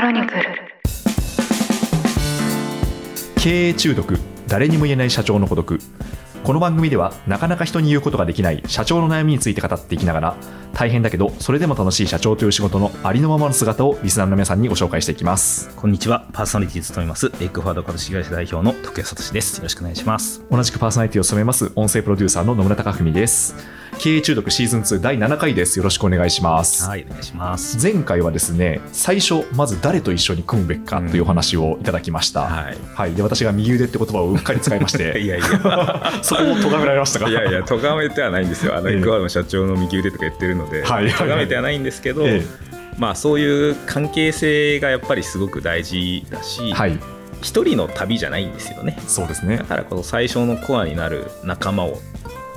ロニクル。経営中毒。誰にも言えない社長の孤独。この番組ではなかなか人に言うことができない社長の悩みについて語っていきながら大変だけどそれでも楽しい社長という仕事のありのままの姿をリスナーの皆さんにご紹介していきますこんにちは。パーソナリティを務めます、エッグフォワード株式会社代表の徳谷聡です。よろしくお願いします。同じくパーソナリティを務めます音声プロデューサーの野村貴文です経営中毒シーズン2第7回ですよろしくお願いしますはい、お願いします。前回はですね最初まず誰と一緒に組むべきかというお話をいただきました、はい。はい、で私が右腕って言葉をうっかり使いまし いてやいや、そこを咎められましたか？いやいや、咎めてはないんですよ。あの、ええ。エクアドの社長の右腕とか言ってるので、はい咎めてはないんですけど、えまあ、そういう関係性がやっぱりすごく大事だし、えはい。一人の旅じゃないんですよね。そうですね。だからこそ最初のコアになる仲間を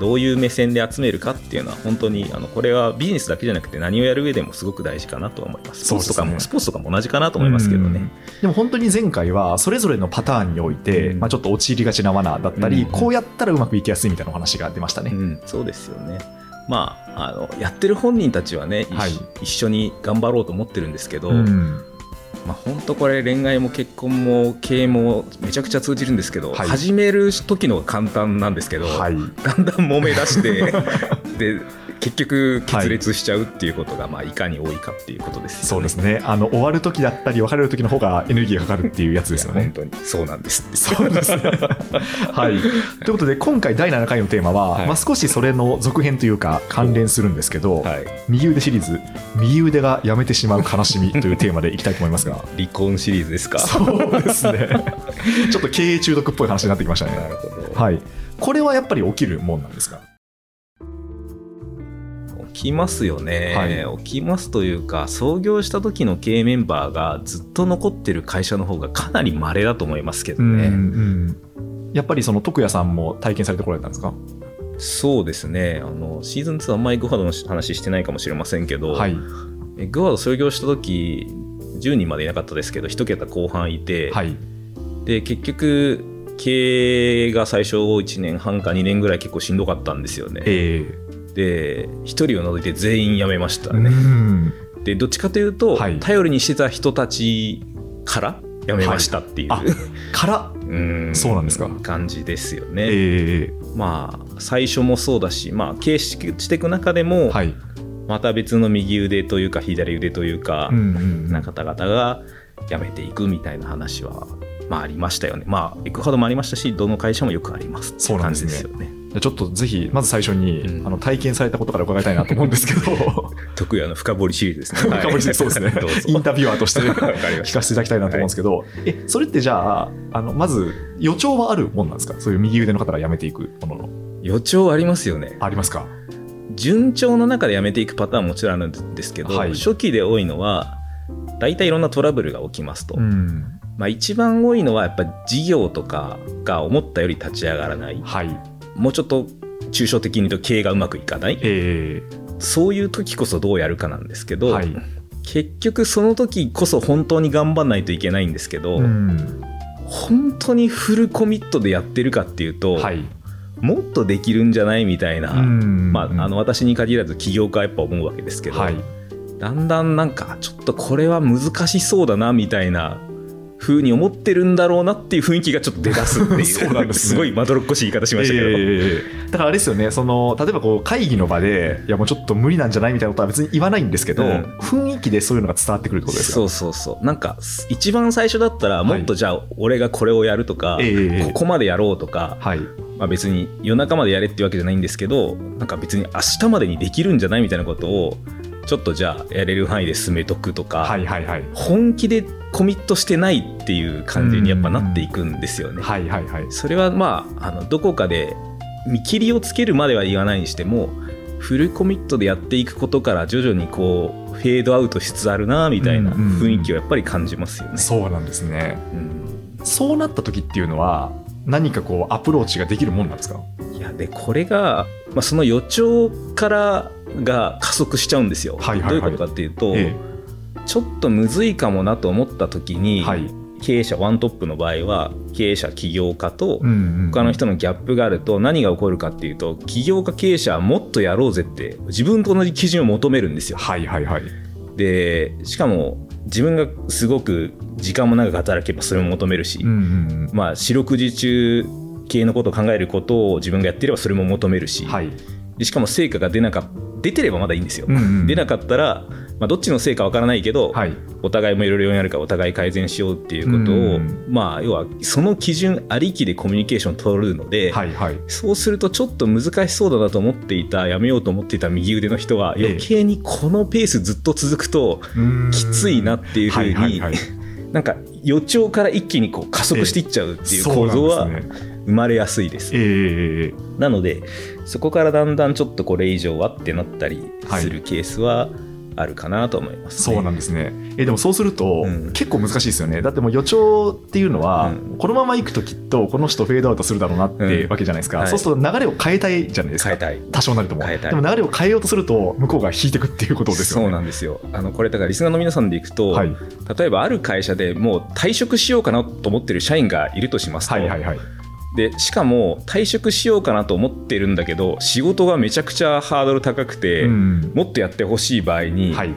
どういう目線で集めるかっていうのは本当にあのこれはビジネスだけじゃなくて何をやる上でもすごく大事かなとは思います。スポーツとかも、ねスポーツとかも同じかなと思いますけどね。でも本当に前回はそれぞれのパターンにおいて、うんまあ、ちょっと陥りがちな罠だったり、うんこうやったらうまくいきやすいみたいなお話が出ましたね。うん、そうですよね。まあ、あのやってる本人たちはね、一はい一緒に頑張ろうと思ってるんですけど、うんまあ、本当これ恋愛も結婚も経営もめちゃくちゃ通じるんですけど、はい始める時のが簡単なんですけど、はいだんだん揉め出して で結局決裂しちゃうっていうことが、まあ、いかに多いかっていうことですよね。そうですねあの終わる時だったり別れる時の方がエネルギーがかかるっていうやつですよね。本当にそうなんです。そうですね。はい。ということで、今回第7回のテーマは、はいまあ、少しそれの続編というか、関連するんですけど、はい、右腕シリーズ、右腕がやめてしまう悲しみというテーマでいきたいと思いますが、離婚シリーズですか？そうですね。ちょっと経営中毒っぽい話になってきましたね。なるほど。はい。これはやっぱり起きるもんなんですか？起きますよね、は起きますというか創業した時の経営メンバーがずっと残ってる会社の方がかなり稀だと思いますけどね、うんやっぱりその徳谷さんも体験されてこられたんですか？そうですねあのシーズン2あんまりグワードの話してないかもしれませんけど、はい。グワード創業した時10人までいなかったですけど1桁後半いて、はい。で結局経営が最初1年半か2年ぐらい結構しんどかったんですよね。えで1人を除いて全員辞めましたえね、うん。でどっちかというと、はい。頼りにしてた人たちから辞めましたっていう、あから、うん。そうなんですか。感じですよね。ええ。まあ最初もそうだし、まあ、経営していく中でも、はい。また別の右腕というか左腕というか、な方々が辞めていくみたいな話は、まあ、ありましたよね。まあエクハードもありましたしどの会社もよくありますっていう感そうなんですね。じですよね。ちょっとぜひ、まず最初に、うん。あの体験されたことから伺いたいなと思うんですけど、得意あの深掘りシリーズですね。深掘りでそうですね。インタビュアーとして 聞かせていただきたいなと思うんですけど、え、それってじゃあ、あのまず予兆はあるもんなんですか？そういう右腕の方が辞めていくものの。予兆ありますよね。ありますか？順調の中で辞めていくパターンももちろんあるんですけど、はい初期で多いのは大体いろんなトラブルが起きますと、ん。まあ、一番多いのはやっぱ事業とかが思ったより立ち上がらないはい。もうちょっと抽象的に言うと経営がうまくいかないえそういう時こそどうやるかなんですけど、えはい。結局その時こそ本当に頑張んないといけないんですけど、うん。本当にフルコミットでやってるかっていうと、はい。もっとできるんじゃないみたいな、うんまあ、あの私に限らず起業家はやっぱ思うわけですけど、はい。だんだんなんかちょっとこれは難しそうだなみたいな風に思ってるんだろうなっていう雰囲気がちょっと出だすっていう そうなんですね。ごいまどろっこしい言い方しましたけど、ええだからあれですよね、その例えばこう会議の場で、いやもうちょっと無理なんじゃないみたいなことは別に言わないんですけど、うん。雰囲気でそういうのが伝わってくるってことですかそうそうそうなんか一番最初だったらもっとじゃあ俺がこれをやるとか、ええ。ここまでやろうとか、はい。まあ、別に夜中までやれってわけじゃないんですけどなんか別に明日までにできるんじゃないみたいなことをちょっとじゃあやれる範囲で進めとくとか、はいはいはい。本気でコミットしてないっていう感じにやっぱなっていくんですよね。はいはいはい。それはまああのどこかで見切りをつけるまでは言わないにしてもフルコミットでやっていくことから徐々にこうフェードアウトしつつあるなみたいなうんうんうん雰囲気をやっぱり感じますよね。そうなんですね。うんそうなった時っていうのは、何かこうアプローチができるもんなんですか？いやでこれが、まあ、その予兆からが加速しちゃうんですよ。はいはいはいどういうことかっていうと、えちょっとむずいかもなと思った時に、えはい。経営者ワントップの場合は経営者起業家と他の人のギャップがあると何が起こるかっていうと起業家経営者はもっとやろうぜって自分と同じ基準を求めるんですよ。はいはいはい。でしかも自分がすごく時間も長く働けばそれも求めるし、うんうんまあ四六時中系のことを考えることを自分がやってればそれも求めるし、うんはい。でしかも成果が出なか出てればまだいいんですよ、うんうん。出なかったら、まあ、どっちの成果わからないけど、はい。お互いもいろいろやるからお互い改善しようっていうことを、うん。まあ要はその基準ありきでコミュニケーション取るので、はいはい。そうするとちょっと難しそうだなと思っていたやめようと思っていた右腕の人はええ。余計にこのペースずっと続くときついなっていうふうに、はいはいはい。なんか予兆から一気にこう加速していっちゃうっていう構造は生まれやすいです。なのでそこからだんだんちょっとこれ以上はってなったりするケースはあるかなと思います、ね。そうなんですね。えでもそうすると、うん。結構難しいですよね。だってもう予兆っていうのは、うん。このままいくときっとこの人フェードアウトするだろうなってうん。わけじゃないですか、はい。そうすると流れを変えたいじゃないですか。変えたい。多少なりとも。変えたい。でも流れを変えようとすると向こうが引いていくっていうことですよね。そうなんですよ。あのこれだからリスナーの皆さんでいくと、はい、例えばある会社でもう退職しようかなと思ってる社員がいるとしますと、はいはいはいでしかも退職しようかなと思ってるんだけど仕事がめちゃくちゃハードル高くて、うん。もっとやってほしい場合に、はい。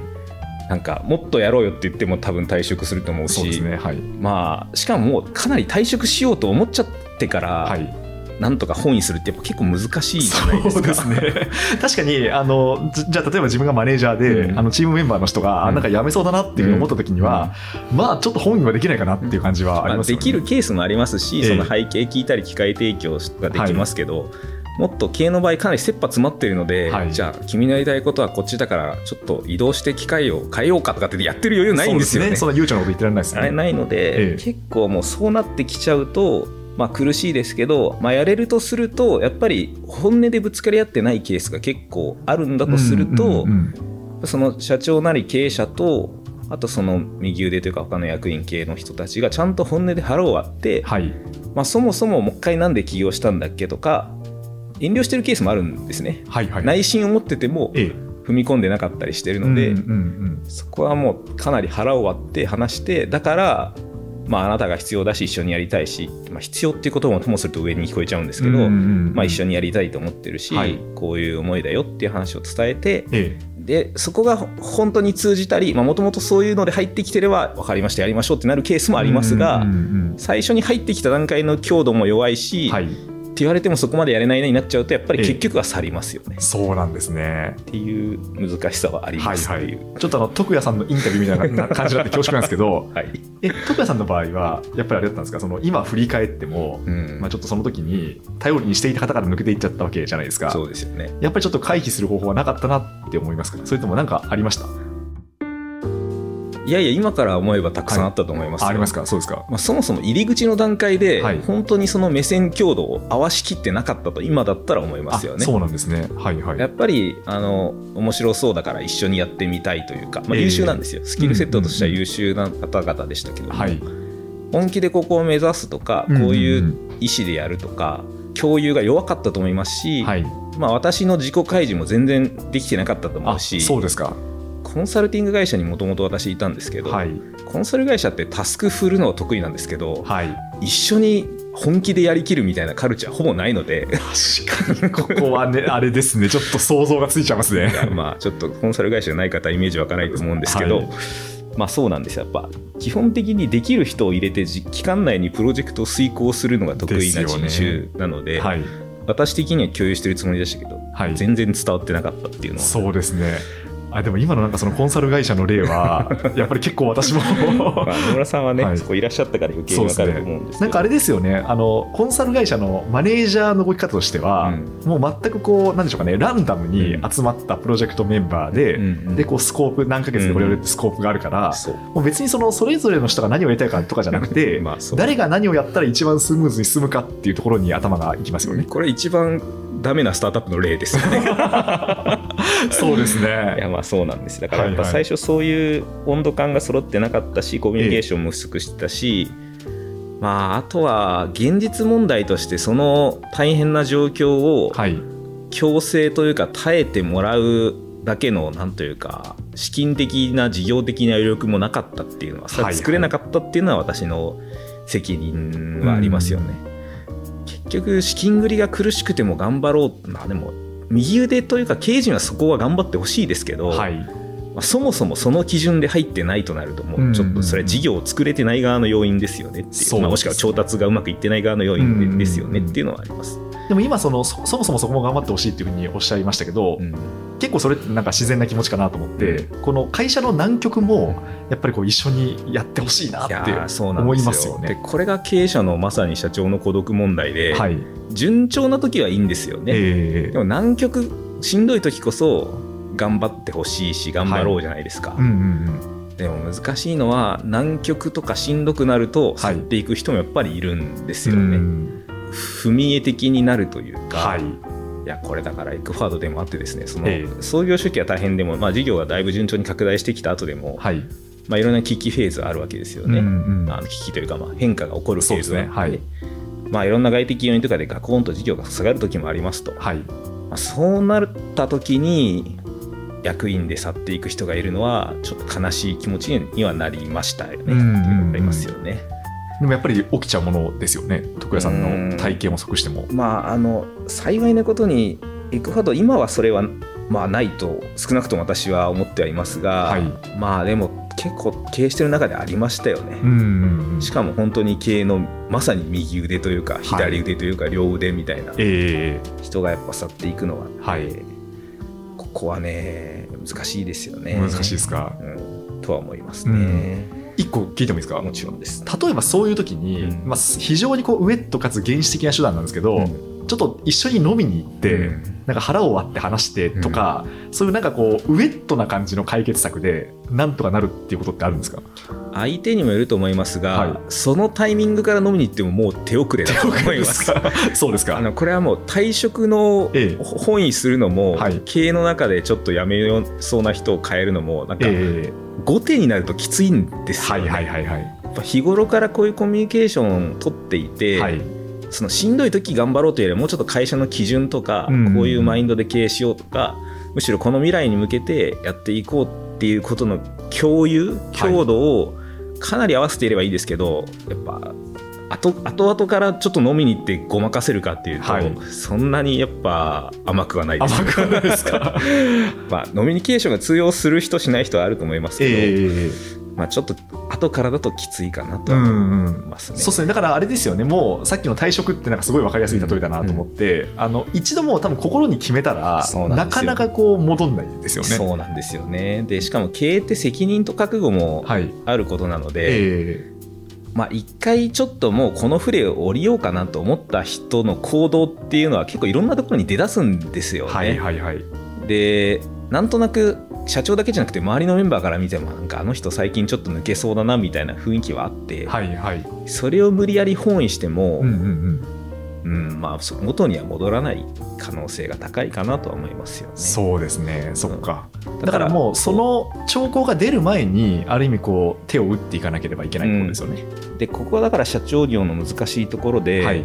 なんかもっとやろうよって言っても多分退職すると思うしねはい。まあしかもかなり退職しようと思っちゃってから、はいなんとか本意するってやっぱ結構難しいじゃないですか。そうですね。確かにあのじじゃあ例えば自分がマネージャーで、うん。あのチームメンバーの人が、うん。なんか辞めそうだなっていうふうに思った時には、まあちょっと本意はできないかなっていう感じはありまあ、ますよね、できるケースもありますし、ええ。その背景聞いたり機械提供ができますけど、もっと経営の場合かなり切羽詰まっているので、はい。じゃあ君のやりたいことはこっちだからちょっと移動して機械を変えようかとかってやってる余裕ないんですよね。そね。そんな悠長なこと言ってられないですね。ないので、ええ。結構もうそうなってきちゃうと、まあ、苦しいですけど、まあ、やれるとするとやっぱり本音でぶつかり合ってないケースが結構あるんだとすると、うんうんうんその社長なり経営者とあとその右腕というか他の役員系の人たちがちゃんと本音で腹を割って、はい。まあ、そもそももう一回なんで起業したんだっけとか遠慮してるケースもあるんですね、はいはい。内心を持っててもええ。踏み込んでなかったりしてるので、うんうんうん。そこはもうかなり腹を割って話してだから、まあ、あなたが必要だし一緒にやりたいし、まあ、必要っていうこともともすると上に聞こえちゃうんですけど、まあ、一緒にやりたいと思ってるし、はい。こういう思いだよっていう話を伝えてえでそこが本当に通じたりもともとそういうので入ってきてれば分かりましたやりましょうってなるケースもえありますが、最初に入ってきた段階の強度も弱いし、はい言われてもそこまでやれないねになっちゃうとやっぱり結局は去りますよね、そうなんですね。っていう難しさはありはいはいますっていう。ちょっとあの徳也さんのインタビューみたいな感じになって恐縮なんですけどはい。え徳也さんの場合はやっぱりあれだったんですか？その今振り返っても、うん。まあ、ちょっとその時に頼りにしていた方から抜けていっちゃったわけじゃないですか。そうですよね。やっぱりちょっと回避する方法はなかったなって思いますか？それとも何かありました？いやいや今から思えばたくさんあったと思いますよ、あありますか？そうですか？まあ、そもそも入り口の段階ではい。本当にその目線強度を合わしきってなかったと今だったら思いますよね。あそうなんですね。はいはい。やっぱりあの面白そうだから一緒にやってみたいというか、まあ、ええ優秀なんですよ、スキルセットとしては優秀な方々でしたけども、はい。本気でここを目指すとかこういう意思でやるとか共有が弱かったと思いますし、はい。まあ、私の自己開示も全然できてなかったと思あうし。そうですかコンサルティング会社にもともと私いたんですけど、はい。コンサル会社ってタスク振るのは得意なんですけど、はい。一緒に本気でやりきるみたいなカルチャーほぼないので。確かにここはね あれですね。ちょっと想像がついちゃいますね。まあちょっとコンサル会社がない方はイメージ湧かないと思うんですけど、はい。まあそうなんです。よやっぱ基本的にできる人を入れてじ期間内にプロジェクトを遂行するのが得意な人種なのではい。私的には共有してるつもりでしたけど、はい。全然伝わってなかったっていうのは。そうですねあでも今のなんかそのコンサル会社の例は やっぱり結構私もまあ、野村さんはね、はい。そこいらっしゃったから余計に分かると思うんですけど。なんかあれですよね。あのコンサル会社のマネージャーの動き方としては、もう全くこうなんでしょうかねランダムに集まったプロジェクトメンバーで、うんうんでこうスコープ何ヶ月でこれをやるってスコープがあるから、そう。もう別にそのそれぞれの人が何をやりたいかとかじゃなくてまあ誰が何をやったら一番スムーズに進むかっていうところに頭がいきますよね。これ一番ダメなスタートアップの例ですよね そうですいね。やまあそうなんですだからやっぱ最初そういう温度感が揃ってなかったしコミュニケーションも薄くしてたし、まああとは現実問題としてその大変な状況をはい。強制というか耐えてもらうだけのなんというか資金的な事業的な余力もなかったっていうのは、作れなかったっていうのは私の責任はありますよね。結局資金繰りが苦しくても頑張ろうまあでも右腕というか経営陣はそこは頑張ってほしいですけど、はい。まあそもそもその基準で入ってないとなるともうちょっとそれは事業を作れてない側の要因ですよねっていう,、そうですまあ、もしくは調達がうまくいってない側の要因ですよねっていうのはあります。でも今そのそそもそもそこも頑張ってほしいっていうふうにおっしゃいましたけど、うん。結構それってなんか自然な気持ちかなと思って、この会社の難局もやっぱりこう一緒にやってほしいなって思いますよね。でこれが経営者のまさに社長の孤独問題で、はい、順調な時はいいんですよね、えでも南極しんどい時こそ頑張ってほしいし頑張ろうじゃないですか、うんうんでも難しいのは南極とかしんどくなるとはい。去っていく人もやっぱりいるんですうん、よね、うん踏み絵的になるというか、はい。い、やこれだからエクファードでもあってですねそのええ。創業初期は大変でも、まあ、事業がだいぶ順調に拡大してきた後でも、はい。まあ、いろんな危機フェーズあるわけですよね、うんうんあの危機というかまあ変化が起こるフェーズがあってそうで。すねまあ、いろんな外的要因とかでガコンと事業が下がる時もありますと、まはい。あ、そうなった時に役員で去っていく人がいるのはちょっと悲しい気持ちにはなりましたよね。っていうのがありますよね。でもやっぱり起きちゃうものですよね徳谷さんの体型も即しても。まああの幸いなことにエクファド今はそれはまあないと少なくとも私は思ってはいますが、はいまあでも結構経営してる中でありましたよね。うんうんうんしかも本当に経営のまさに右腕というかい左腕というか両腕みたいなえ人がやっぱ去っていくのははいここはね難しいですよね。え難しいですか？うん、とは思いますね。一個聞いてもいいですか？もちろんです。例えばそういう時に、うん。まあ、非常にこうウェットかつ原始的な手段なんですけど、うん。ちょっと一緒に飲みに行って、うん。なんか腹を割って話してとか、そういうなんかこうウェットな感じの解決策でなんとかなるっていうことってあるんですか？相手にもよると思いますが、はい。そのタイミングから飲みに行ってももう手遅れだと思います。か？そうですか。あのこれはもう退職のええ。本意するのも、はい。経営の中でちょっとやめようそうな人を変えるのもなんかええ後手になるときついんですよね。はいはいはいはい。日頃からこういうコミュニケーションを取っていて、はい。そのしんどい時頑張ろうというよりはもうちょっと会社の基準とか、うんこういうマインドで経営しようとかむしろこの未来に向けてやっていこうっていうことの共有強度をかなり合わせていればいいですけど、やっぱ後後々からちょっと飲みに行ってごまかせるかっていうと、はい。そんなにやっぱ甘くはないです。甘くはないですか？まあ、ノミニケーションが通用する人しない人はあると思いますけど、えまあ、ちょっと後からだときついかなとはえうん。思いうんますね。そうですね。だからあれですよね。もうさっきの退職ってなんかすごい分かりやすい例えだなと思って、あの一度もう多分心に決めたらなかなかこう戻んないですよね。そうなんですよ。ねでしかも経営って責任と覚悟もはいあることなので、えまあ一回ちょっともうこの船を降りようかなと思った人の行動っていうのは結構いろんなところに出だすんですよね。えはいはいはい。でなんとなく社長だけじゃなくて周りのメンバーから見てもなんかあの人最近ちょっと抜けそうだなみたいな雰囲気はあって、はいはい。それを無理やり本意しても、うんうんうんうんまあそ元には戻らない可能性が高いかなとは思いますよね。そうですね。そっか、だだからもうその兆候が出る前にある意味こう手を打っていかなければいけないってことですよね、でここはだから社長業の難しいところで、はい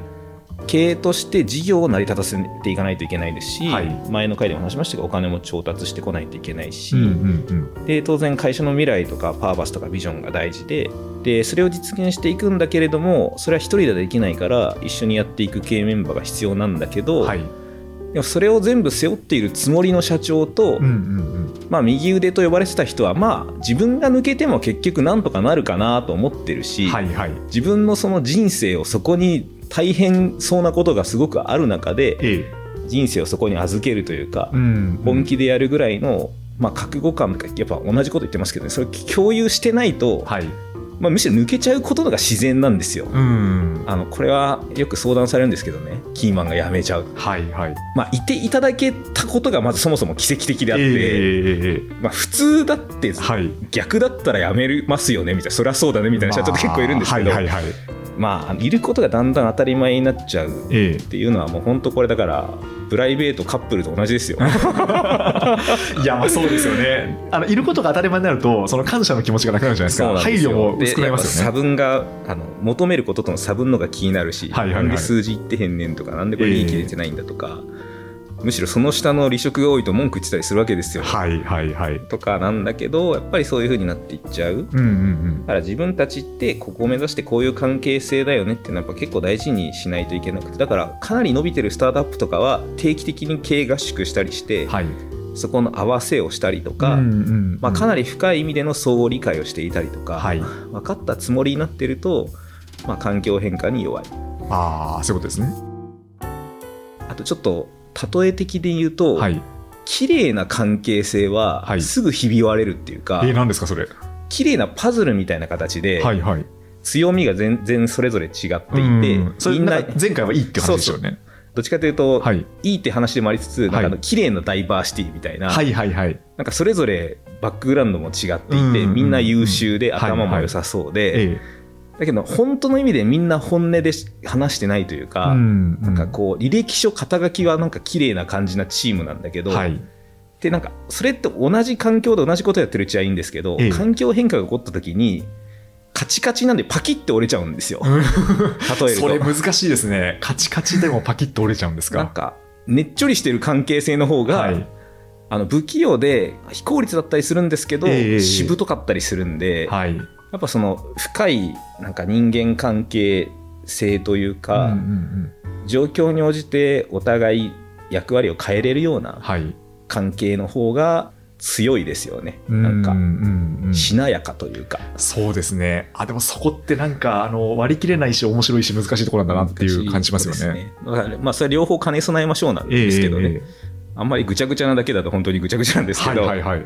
経営として事業を成り立たせていかないといけないですし、はい。前の回でも話しましたがお金も調達してこないといけないし、うんうんで当然会社の未来とかパーパスとかビジョンが大事ででそれを実現していくんだけれどもそれは一人ではできないから一緒にやっていく経営メンバーが必要なんだけど、うんはい。でもそれを全部背負っているつもりの社長と、うんうんうん。まあ、右腕と呼ばれてた人はまあ自分が抜けても結局なんとかなるかなと思ってるし、はいはい。自分のその人生をそこに大変そうなことがすごくある中でええ。人生をそこに預けるというか、うん本気でやるぐらいの、まあ、覚悟感がやっぱ同じこと言ってますけどね。それを共有してないと、はい。まあ、むしろ抜けちゃうことのが自然なんですよ。うん。あのこれはよく相談されるんですけどね。キーマンが辞めちゃう、はいはい。まあ、いていただけたことがまずそもそも奇跡的であって、ええええまあ、普通だってはい。逆だったら辞めますよねみたいな。そりゃそうだねみたいな社長って結構いるんですけど、まあはいはいはいまあいることがだんだん当たり前になっちゃうっえ。ていうのはもう本当これだからプライベートカップルと同じですよ。え いやまあそうですよね。あのいることが当たり前になるとその感謝の気持ちがなくなるじゃないですか。配慮も薄くなりますよね。分があの求めることとの差分のが気になるし、はいはいはい。なんで数字言ってへんねんとかなんでこれ利益出てないんだとか、むしろその下の離職が多いと文句言ってたりするわけですよ。はいはいはい。とかなんだけどやっぱりそういう風になっていっちゃう。うんうんだから自分たちってここを目指してこういう関係性だよねっていうのはやっぱ結構大事にしないといけなくて。だからかなり伸びてるスタートアップとかは定期的に経営合宿したりして、うんはい。そこの合わせをしたりとか、うんうんまあ、かなりり深い意味での相互理解をしていたりとか、はい。分かったつもりになってると、まあ、環境変化に弱い。ああそういうことですね。あとちょっと例え的で言うと、はい。綺麗な関係性ははい。すぐひび割れるっていうか、えー、何ですかそれ？綺麗なパズルみたいな形で、はいはい。強みが全然それぞれ違っていて、みんな前回はいいって話ですよね。どっちかというと、はい。いいって話でもありつつ、なんかあのはい綺麗なダイバーシティみたいな、はいはい。はいなんかそれぞれバックグラウンドも違っていて、みんな優秀ではい頭も良さそうで、えだけど本当の意味でみんな本音で話してないというえか、うんなんかこう履歴書肩書きはなんか綺麗な感じなチームなんだけど、はい。でなんかそれって同じ環境で同じことやってるうちはいいんですけど、ええ。環境変化が起こった時にカチカチなんでパキッて折れちゃうんですよ。例えるそれと。難しいですね。カチカチでもパキッと折れちゃうんですか？なんかねっちょりしてる関係性の方が、はい。あの不器用で非効率だったりするんですけど、ええ。しぶとかったりするんで、はいやっぱその深いなんか人間関係性というか、うんうんうん状況に応じてお互い役割を変えれるようなはい関係の方が強いですよね。なんかうんうんうんしなやかというか。そうですねあでもそこってなんかあの割り切れないし面白いし難しいところなんだなっていう感じしますよね。ですだからまあそれは両方兼ね備えましょうなんええですけどね、ええあんまりぐちゃぐちゃなだけだと本当にぐちゃぐちゃなんですけはいど、はいはい。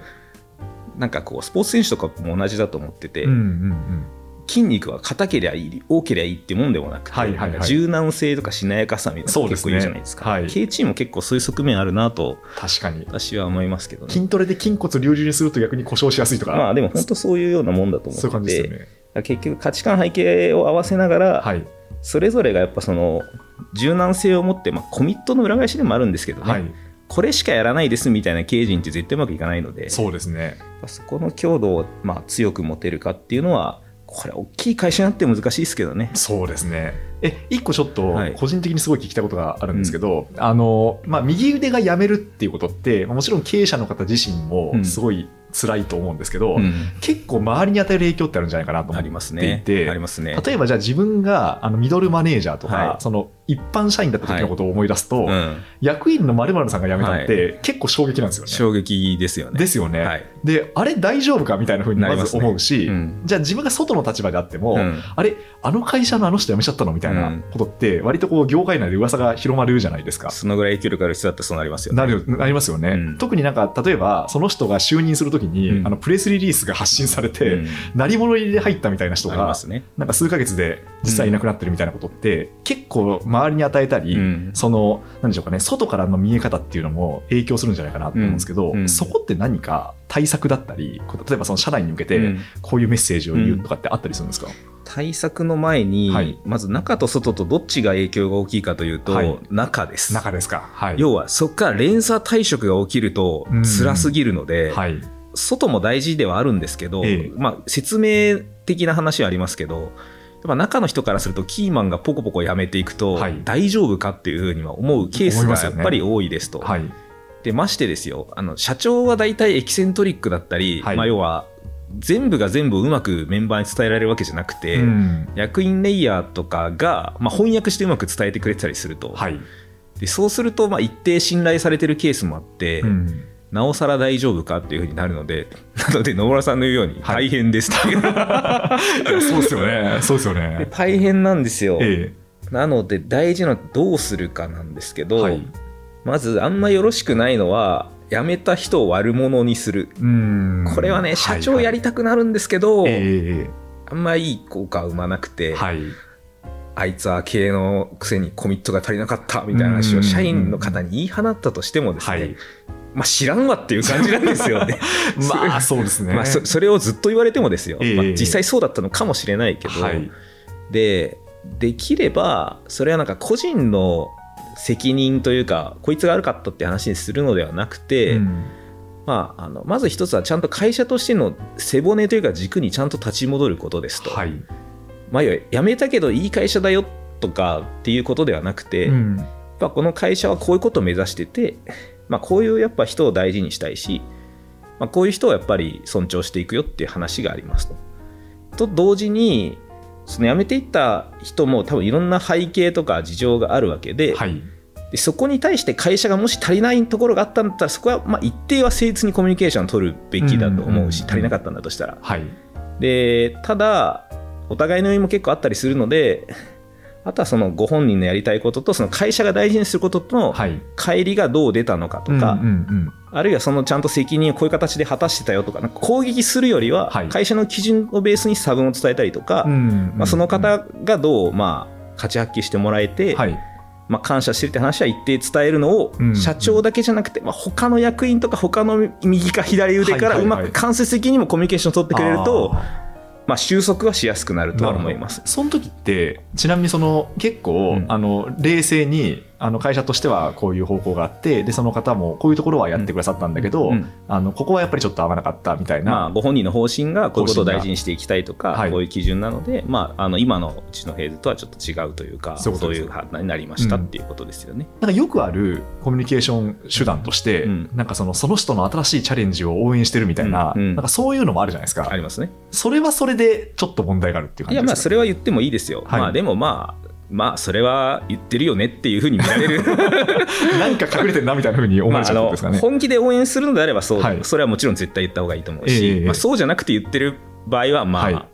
なんかこうスポーツ選手とかも同じだと思ってて、うんうんうん。筋肉は硬けりゃいい多ければいいってもんでもなくて、はいはいはい。柔軟性とかしなやかさみたいなのが結構いいじゃないですか。そうですねはい。K チームも結構そういう側面あるなと確かに。私は思いますけどね。筋トレで筋骨隆々にすると逆に故障しやすいとか、まあでも本当そういうようなもんだと思そういう感ってて、じですよね。結局価値観背景を合わせながら、はい。それぞれがやっぱその柔軟性を持って、まあ、コミットの裏返しでもあるんですけどね、はいこれしかやらないですみたいな経営陣って絶対うまくいかないのでそうですね。そこの強度をまあ強く持てるかっていうのはこれ大きい会社になって難しいですけどね。そうですね。え、一個ちょっとはい個人的にすごい聞きたいことがあるんですけど、あの、まあ、右腕が辞めるっていうことって、まあもちろん経営者の方自身もうんすごい辛いと思うんですけど、うん結構周りに与える影響ってあるんじゃないかなと思あっていりますね。て、ありますね。例えばじゃあ自分があのミドルマネージャーとか、はいその一般社員だった時のことを思い出すと、うん、役員の〇〇さんが辞めたって結構衝撃なんですよね。衝撃ですよね。ですよね。はいで、あれ大丈夫かみたいなふうにまず思うし、ねうんじゃあ自分が外の立場であっても、うんあれ、あの会社のあの人辞めちゃったのみたいなことって、割とこう業界内で噂が広まるじゃないですか。そのぐらい影響力ある人だったらそうなりますよね。なるなりますよね、うん特になんか例えばその人が就任するときに、うんあのプレスリリースが発信されて、うん鳴り物入りで入ったみたいな人がね。なんか数ヶ月で実際いなくなってるみたいなことって、結構周りに与えたり、うん。そのなんでしょうかね外からの見え方っていうのも影響するんじゃないかなと思うんですけど、うん。うんそこって何か対策だったり例えばその社内に向けてうん。こういうメッセージを言うとかってあったりするんですか、対策の前に、はい。まず中と外とどっちが影響が大きいかというと、はい。中です。中ですか。はい。要はそこから連鎖退職が起きるとうん。辛すぎるので、はい。外も大事ではあるんですけど、ええ。まあ、説明的な話はありますけどやっぱ中の人からするとキーマンがポコポコやめていくと、はい。大丈夫かっていうふうには思うケースがやっぱり多いですと。はい。でましてですよ。あの社長は大体エキセントリックだったり、はい。まあ、要は全部が全部うまくメンバーに伝えられるわけじゃなくて、うん。役員レイヤーとかが、まあ、翻訳してうまく伝えてくれてたりすると、はい。でそうするとまあ一定信頼されてるケースもあって、うんなおさら大丈夫かっていうふうになるのでなので野村さんの言うようにはい。大変ですっていそうですよね。そうですよでね。大変なんですよ、えなので大事などうするかなんですけど、はい。まずあんまよろしくないのは辞めた人を悪者にする。これはね社長やりたくなるんですけど、はい。はいえあんまいい効果を生まなくて、えはい。あいつは経営のくせにコミットが足りなかったみたいな話うんを社員の方に言い放ったとしてもですね、はいまあ知らんわっていう感じなんですよね。まあそうですね。ま あそそれをずっと言われてもですよ、ええ。まあ、実際そうだったのかもしれないけど、はい。でできればそれはなんか個人の責任というかこいつが悪かったって話にするのではなくて、うん。まあ、あのまず一つはちゃんと会社としての背骨というか軸にちゃんと立ち戻ることですと。はい。まあ、要は辞めたけどいい会社だよとかっていうことではなくて、うん。ぱこの会社はこういうことを目指してて、まあ、こういうやっぱ人を大事にしたいし、まあ、こういう人をやっぱり尊重していくよっていう話がありますと。と同時にその辞めていった人も多分いろんな背景とか事情があるわけで、はい。でそこに対して会社がもし足りないところがあったんだったらそこはまあ一定は誠実にコミュニケーションを取るべきだと思うし、うん。足りなかったんだとしたら。はい。でただお互いの意味も結構あったりするのであとはそのご本人のやりたいこととその会社が大事にすることとのはい。乖離がどう出たのかとか、あるいはそのちゃんと責任をこういう形で果たしてたよとかなんか攻撃するよりははい。会社の基準をベースに差分を伝えたりとか、まあ、その方がどうまあ価値発揮してもらえて、はい。まあ、感謝してるって話は一定伝えるのをうん社長だけじゃなくて、まあ、他の役員とか他の右か左腕からはいはいはい。うまく間接的にもコミュニケーションを取ってくれると、あまあ、収束はしやすくなるとは思います。その時ってちなみにその結構、うんあの冷静にあの会社としてはこういう方向があってでその方もこういうところはやってくださったんだけど、うんあのここはやっぱりちょっと合わなかったみたいな、まあ、ご本人の方針がこういうことを大事にしていきたいとか、はい。こういう基準なので、まあ、あの今のうちのフェーズとはちょっと違うというかそういう判断になりましたっていうことですよね。なんかよくあるコミュニケーション手段として、うん。なんかそのその人の新しいチャレンジを応援してるみたいな,、うん。うん。なんかそういうのもあるじゃないですか。ありますね。それはそれでちょっと問題があるっていう感いやまあじですかそれは言ってもいいですよ。はい。まあでもまあまあそれは言ってるよねっていうふうに見られる。なんか隠れてるなみたいなふうに思われちゃうってことですかね、本気で応援するのであればそう、はい。それはもちろん絶対言った方がいいと思うし、ええまあ、そうじゃなくて言ってる場合はまあ、はい。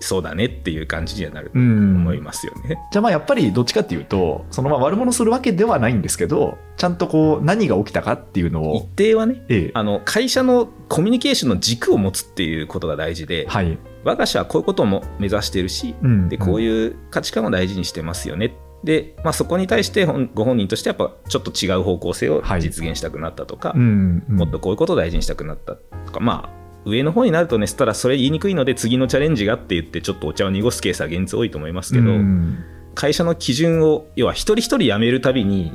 そうだねっていう感じにはなるとうん思いますよね。じゃあまあやっぱりどっちかっていうとそのまあ悪者するわけではないんですけどちゃんとこう何が起きたかっていうの一を、定はねええ。あの会社のコミュニケーションの軸を持つっていうことが大事で、はい、我が社はこういうことも目指してるし、うん。でこういういう価値観を大事にしてますよね。で、まあ、そこに対して本ご本人としてやっぱちょっと違う方向性をはい。実現したくなったとか、んうん。もっとこういうことを大事にしたくなったとかまあ上の方になるとねしたらそれ言いにくいので次のチャレンジがって言ってちょっとお茶を濁すケースは現実多いと思いますけど、うん。会社の基準を要は一人一人辞めるたびに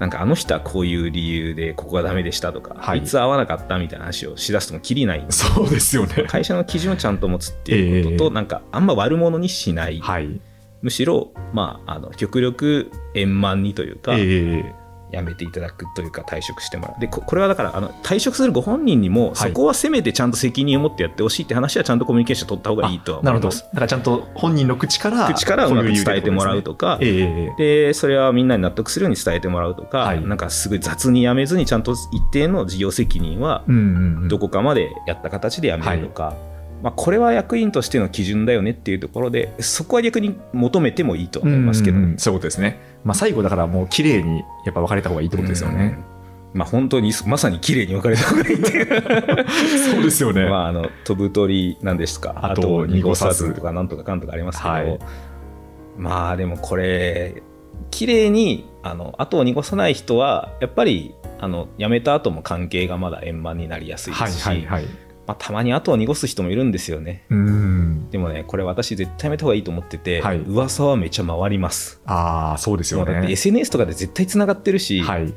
なんかあの人はこういう理由でここがダメでしたとか、はい。い、つ合わなかったみたいな話をしだすともきりないそうですよね。会社の基準をちゃんと持つっていうことと、ええ。なんかあんま悪者にしない、はい。むしろ、まあ、あの極力円満にというか、ええ辞めていただくというか退職してもらう。でここれはだからあの退職するご本人にも、はい。そこはせめてちゃんと責任を持ってやってほしいって話はちゃんとコミュニケーション取った方がいいとはなるほど。思いますだからちゃんと本人の口から口からうまく伝えてもらうととか。ええでそれはみんなに納得するように伝えてもらうとか、はい。なんかすごい雑に辞めずにちゃんと一定の事業責任はどこかまでやった形で辞めるとか、まあ、これは役員としての基準だよねっていうところでそこは逆に求めてもいいと思いますけどね。うんうん。そういうことですね、まあ、最後だからもう綺麗にやっぱ分かれた方がいいってことですよね、うん。まあ本当にまさに綺麗に分かれた方がいいっていう。そうですよね、まああの飛ぶ鳥なんですか？あと濁さず。とかなんとかかんとかありますけど、はい。まあでもこれ綺麗にあの後を濁さない人はやっぱりあの辞めた後も関係がまだ円満になりやすいではいすし、はいはいまあ、たまに後を濁す人もいるんですよね。うん。でもねこれ私絶対やめた方がいいと思ってて、はい。噂はめちゃ回ります。ああそうですよもうだってね SNS とかで絶対つながってるし、はい。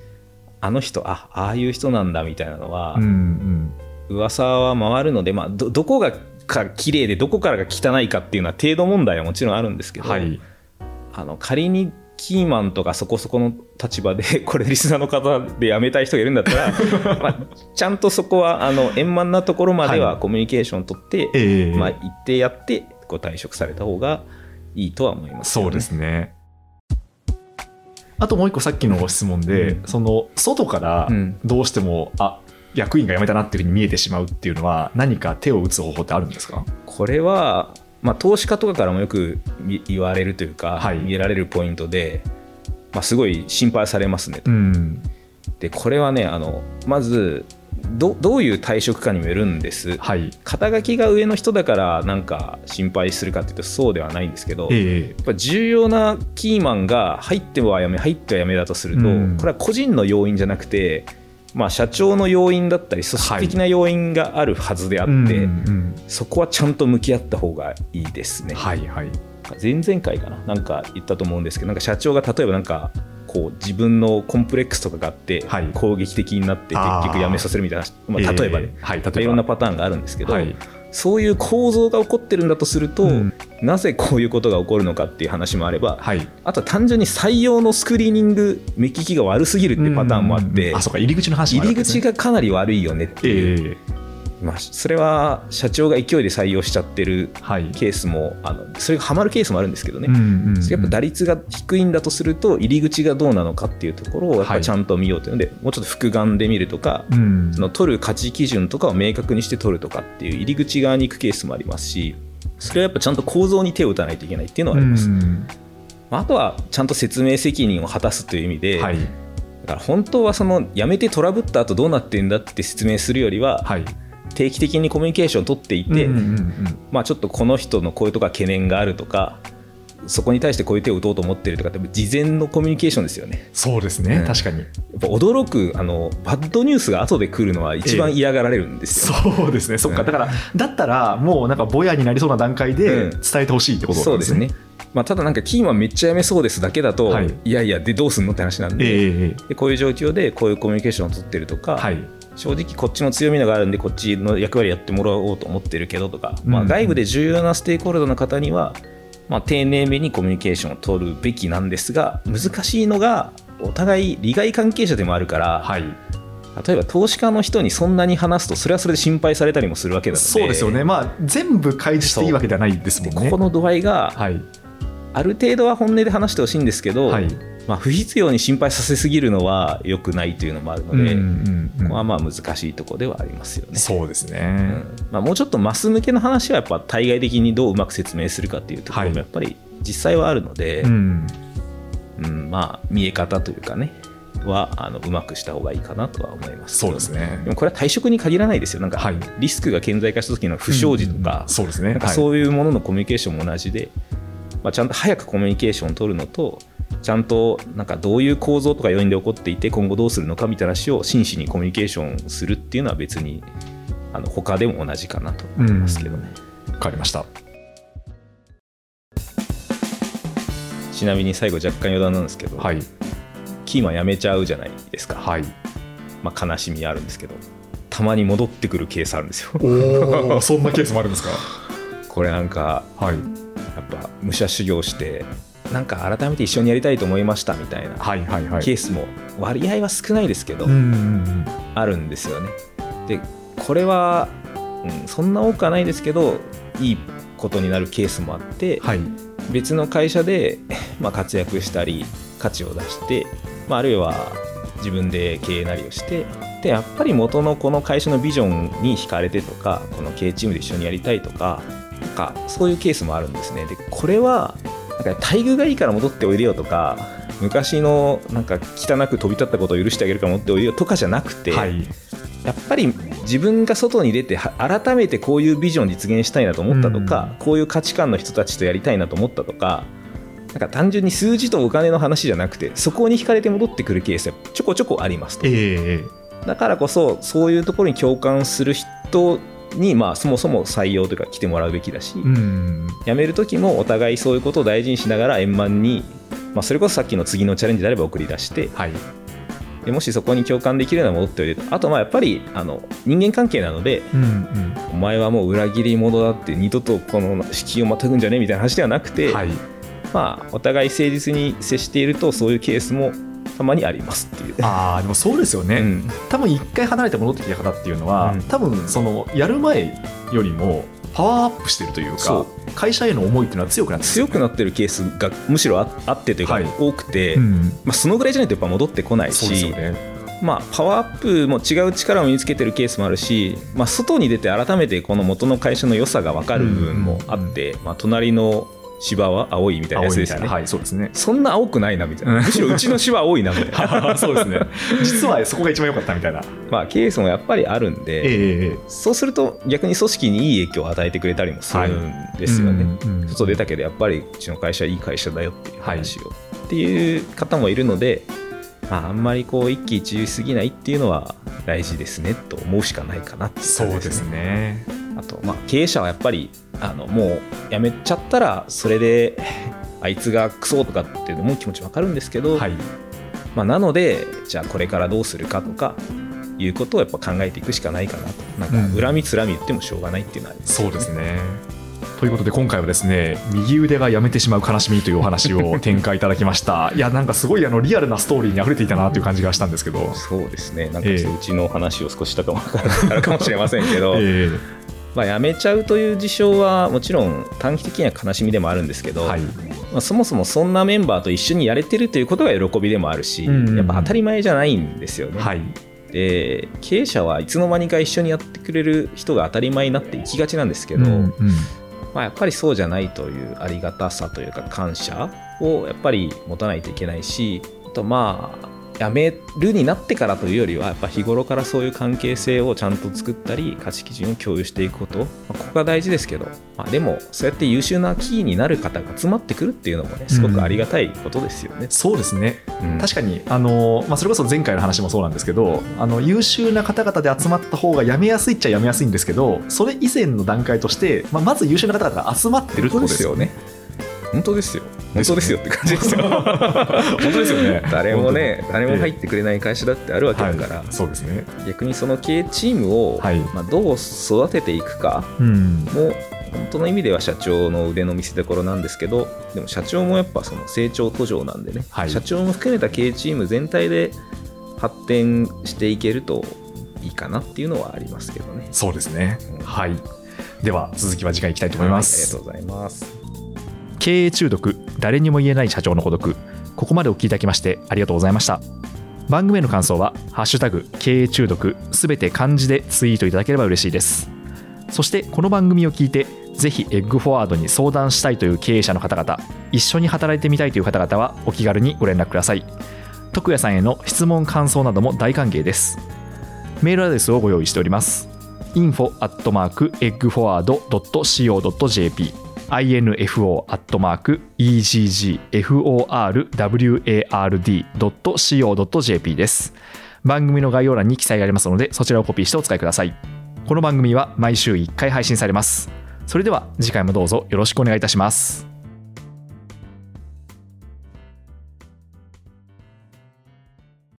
あの人あああいう人なんだみたいなのは、うんうん。噂は回るので、まあ、どどこがか綺麗でどこからが汚いかっていうのは程度問題はもちろんあるんですけど、はい。あの仮にキーマンとかそこそこの立場で これリスナーの方で辞めたい人がいるんだったら まあちゃんとそこはあの円満なところまでははい。コミュニケーションを取って、ええ。まあ、一定やってこう退職された方がいいとは思いますよね、そうですね。あともう一個さっきの質問で、うん。その外からうん。どうしても、あ役員が辞めたなっていうふうに見えてしまうっていうのは何か手を打つ方法ってあるんですか？これは、まあ、投資家とかからもよくみ言われるというか、はい。見られるポイントで、まあ、すごい心配されますねと。うん。でこれはねあのまずどどういう退職かにもよるんです。はい。肩書きが上の人だからなんか心配するかっていうとそうではないんですけど、やえ。えっぱ重要なキーマンが入ってはやめ入ってはやめだとすると、うん。これは個人の要因じゃなくて、まあ、社長の要因だったり組織的な要因があるはずであって、うんうんそこはちゃんと向き合った方がいいですね。はいはい。前々回かな？なんか言ったと思うんですけどなんか社長が例えばなんかこう自分のコンプレックスとかがあってはい。攻撃的になって結局辞めさせるみたいな、まあ、例えばね、ええはいいろんなパターンがあるんですけど、はいそういう構造が起こってるんだとすると、うん。なぜこういうことが起こるのかっていう話もあれば、はい。あとは単純に採用のスクリーニング目利きが悪すぎるっていうパターンもあって、うん。あそうか。入り口の話もある入り口がかなり悪いよねっていう、ええまあ、それは社長が勢いで採用しちゃってるはい。ケースもあのそれがハマるケースもあるんですけどね、うんうんうんやっぱ打率が低いんだとすると入り口がどうなのかっていうところをやっぱはい。ちゃんと見ようというので、もうちょっと複眼で見るとか、うん。その取る価値基準とかを明確にして取るとかっていう入り口側に行くケースもありますしそれはやっぱちゃんと構造に手を打たないといけないっていうのはあります、うん。まああとはちゃんと説明責任を果たすという意味で、はい。だから本当はそのやめてトラブった後どうなってんだって説明するよりは、はい定期的にコミュニケーションを取っていて、うんうんうんまあ、ちょっとこの人のこういうところ懸念があるとかそこに対してこういう手を打とうと思ってるとかって事前のコミュニケーションですよね。そうですね、うん。確かに。やっぱ驚くあのバッドニュースが後で来るのは一番嫌がられるんですよ、そうですねそっか。うん。だからだったらもうなんかぼやになりそうな段階でうん。伝えてほしいってことそうですね、まあ、ただなんかキーマンめっちゃやめそうですだけだと、はい。い、やいやでどうすんのって話なんえで,、えええ。でこういう状況でこういうコミュニケーションを取ってるとか、はい正直こっちの強みのがあるんでこっちの役割やってもらおうと思ってるけどとか、まあ、うん外部で重要なステークホルダーの方には、まあ、丁寧めにコミュニケーションを取るべきなんですが難しいのがお互い利害関係者でもあるから、はい。例えば投資家の人にそんなに話すとそれはそれで心配されたりもするわけなのでそうですよね。まあ全部開示していいわけではないですもんね。ここの度合いがはい。ある程度は本音で話してほしいんですけど、はいまあ、不必要に心配させすぎるのは良くないというのもあるので、うんうんうん。ここはまあ難しいところではありますよね。そうですね、うん。まあ、もうちょっとマス向けの話はやっぱ対外的にどううまく説明するかっていうところはい。もやっぱり実際はあるので、うん。うんまあ見え方というかねはあのうまくした方がいいかなとは思いますそうですね。でもこれは退職に限らないですよ。なんかはい。リスクが顕在化した時の不祥事とかうん、そうですねいそういうもののコミュニケーションも同じで、まあ、ちゃんと早くコミュニケーションを取るのとちゃんとなんかどういう構造とか要因で起こっていて今後どうするのかみたいな話を真摯にコミュニケーションするっていうのは別にあの他でも同じかなと思いますけどね、わかりました。ちなみに最後若干余談なんですけど、はい。キーマンやめちゃうじゃないですか、はい。まあ、悲しみあるんですけどたまに戻ってくるケースあるんですよ。そんなケースもあるんですか？これなんかはい。やっぱ武者修行してなんか改めて一緒にやりたいと思いましたみたいなケースも割合は少ないですけど、あるんですよね。でこれは、うん、そんな多くはないですけどいいことになるケースもあって、はい別の会社で、まあ、活躍したり価値を出して、まあ、あるいは自分で経営なりをしてでやっぱり元のこの会社のビジョンに惹かれてとかこの経営チームで一緒にやりたいとかなんかそういうケースもあるんですね。でこれはなんか待遇がいいから戻っておいでよとか昔のなんか汚く飛び立ったことを許してあげるから戻っておいでよとかじゃなくて、はい。やっぱり自分が外に出ては改めてこういうビジョン実現したいなと思ったとか、こういう価値観の人たちとやりたいなと思ったとかなんか単純に数字とお金の話じゃなくてそこに惹かれて戻ってくるケースはちょこちょこありますと。ええ。だからこそそういうところに共感する人にまあそもそも採用とか来てもらうべきだし、うん。辞める時もお互いそういうことを大事にしながら円満に、まあ、それこそさっきの次のチャレンジであれば送り出してはい。でもしそこに共感できるなら戻っておいでとあとまあやっぱりあの人間関係なのでうんうん。お前はもう裏切り者だって二度とこの敷居をまたぐんじゃねみたいな話ではなくて、はい。まあ、お互い誠実に接しているとそういうケースもたまにありますっていう。ああでもそうですよね、うん。多分一回離れて戻ってきた方っていうのは、うん。多分そのやる前よりもパワーアップしてるというそか会社への思いっていうのは強くなって強くなってるケースがむしろああってというかはい。多くて、うん。まあ、そのぐらいじゃないとやっぱ戻ってこないそうですし、よね。まあ、パワーアップも違う力を身につけてるケースもあるし、まあ、外に出て改めてこの元の会社の良さが分かる部分もあって、まあ、隣の芝は青いみたいなやつですよね。はいそうですね。そんな青くないなみたいな。うん。むしろうちの芝は青いなみたいな。そうですね。実はそこが一番良かったみたいな。まあケースもやっぱりあるんで、ええそうすると逆に組織にいい影響を与えてくれたりもするんですよね。うんうん外出たけどやっぱりうちの会社はいい会社だよっていう話を、っていう方もいるので、まあ、あんまりこう一喜一憂しすぎないっていうのは大事ですねと思うしかないかなっていう感じそうですね。あと、まあ、経営者はやっぱりあのもう辞めちゃったらそれで あいつがクソとかっていうのも気持ちわかるんですけど、はい。まあ、なのでじゃあこれからどうするかとかいうことをやっぱ考えていくしかないかなと。なんか恨みつらみ言ってもしょうがないっていうのはありますそうですね。ということで今回はですね右腕がやめてしまう悲しみというお話を 展開いただきました。いやなんかすごいあのリアルなストーリーに溢れていたなという感じがしたんですけど、そうですね。なんかええうちの話を少ししたかもあるかもしれませんけど、えまあ、辞めちゃうという事象はもちろん短期的には悲しみでもあるんですけど、ーはい。まあ、そもそもそんなメンバーと一緒にやれてるということが喜びでもあるし、うんうんうん。やっぱ当たり前じゃないんですよね。はい。で経営者はいつの間にか一緒にやってくれる人が当たり前になっていきがちなんですけど、うんうん。まあ、やっぱりそうじゃないというありがたさというか感謝をやっぱり持たないといけないしあとまあ辞めるになってからというよりはやっぱ日頃からそういう関係性をちゃんと作ったり価値基準を共有していくこと、まあここが大事ですけど、まあ、でもそうやって優秀なキーになる方が集まってくるっていうのもねすごくありがたいことですよね。そうですね。うん。確かにあの、まあ、それこそ前回の話もそうなんですけどあの優秀な方々で集まった方が辞めやすいっちゃ辞めやすいんですけどそれ以前の段階として、まあ、まず優秀な方々が集まってるってことですよね。本当ですよ。本当ですよって感じですよ。本当ですよね誰もね、誰も入ってくれない会社だってあるわけだから、はいそうですね。逆にその経営チームを、はいまあ、どう育てていくかうんも本当の意味では社長の腕の見せ所なんですけどでも社長もやっぱその成長途上なんでね、はい社長も含めた経営チーム全体で発展していけるといいかなっていうのはありますけどね。そうですねうん。はい。では続きは次回いきたいと思います。はいありがとうございます。経営中毒誰にも言えない社長の孤独。ここまでお聞きいただきましてありがとうございました。番組への感想は「ハッシュタグ経営中毒」すべて漢字でツイートいただければ嬉しいです。そしてこの番組を聞いてぜひエッグフォワードに相談したいという経営者の方々一緒に働いてみたいという方々はお気軽にご連絡ください。徳谷さんへの質問感想なども大歓迎です。メールアドレスをご用意しております。info at mark eggforward.co.jp info.eggforward.co.jp です。番組の概要欄に記載がありますので、そちらをコピーしてお使いください。この番組は毎週1回配信されます。それでは次回もどうぞよろしくお願いいたします。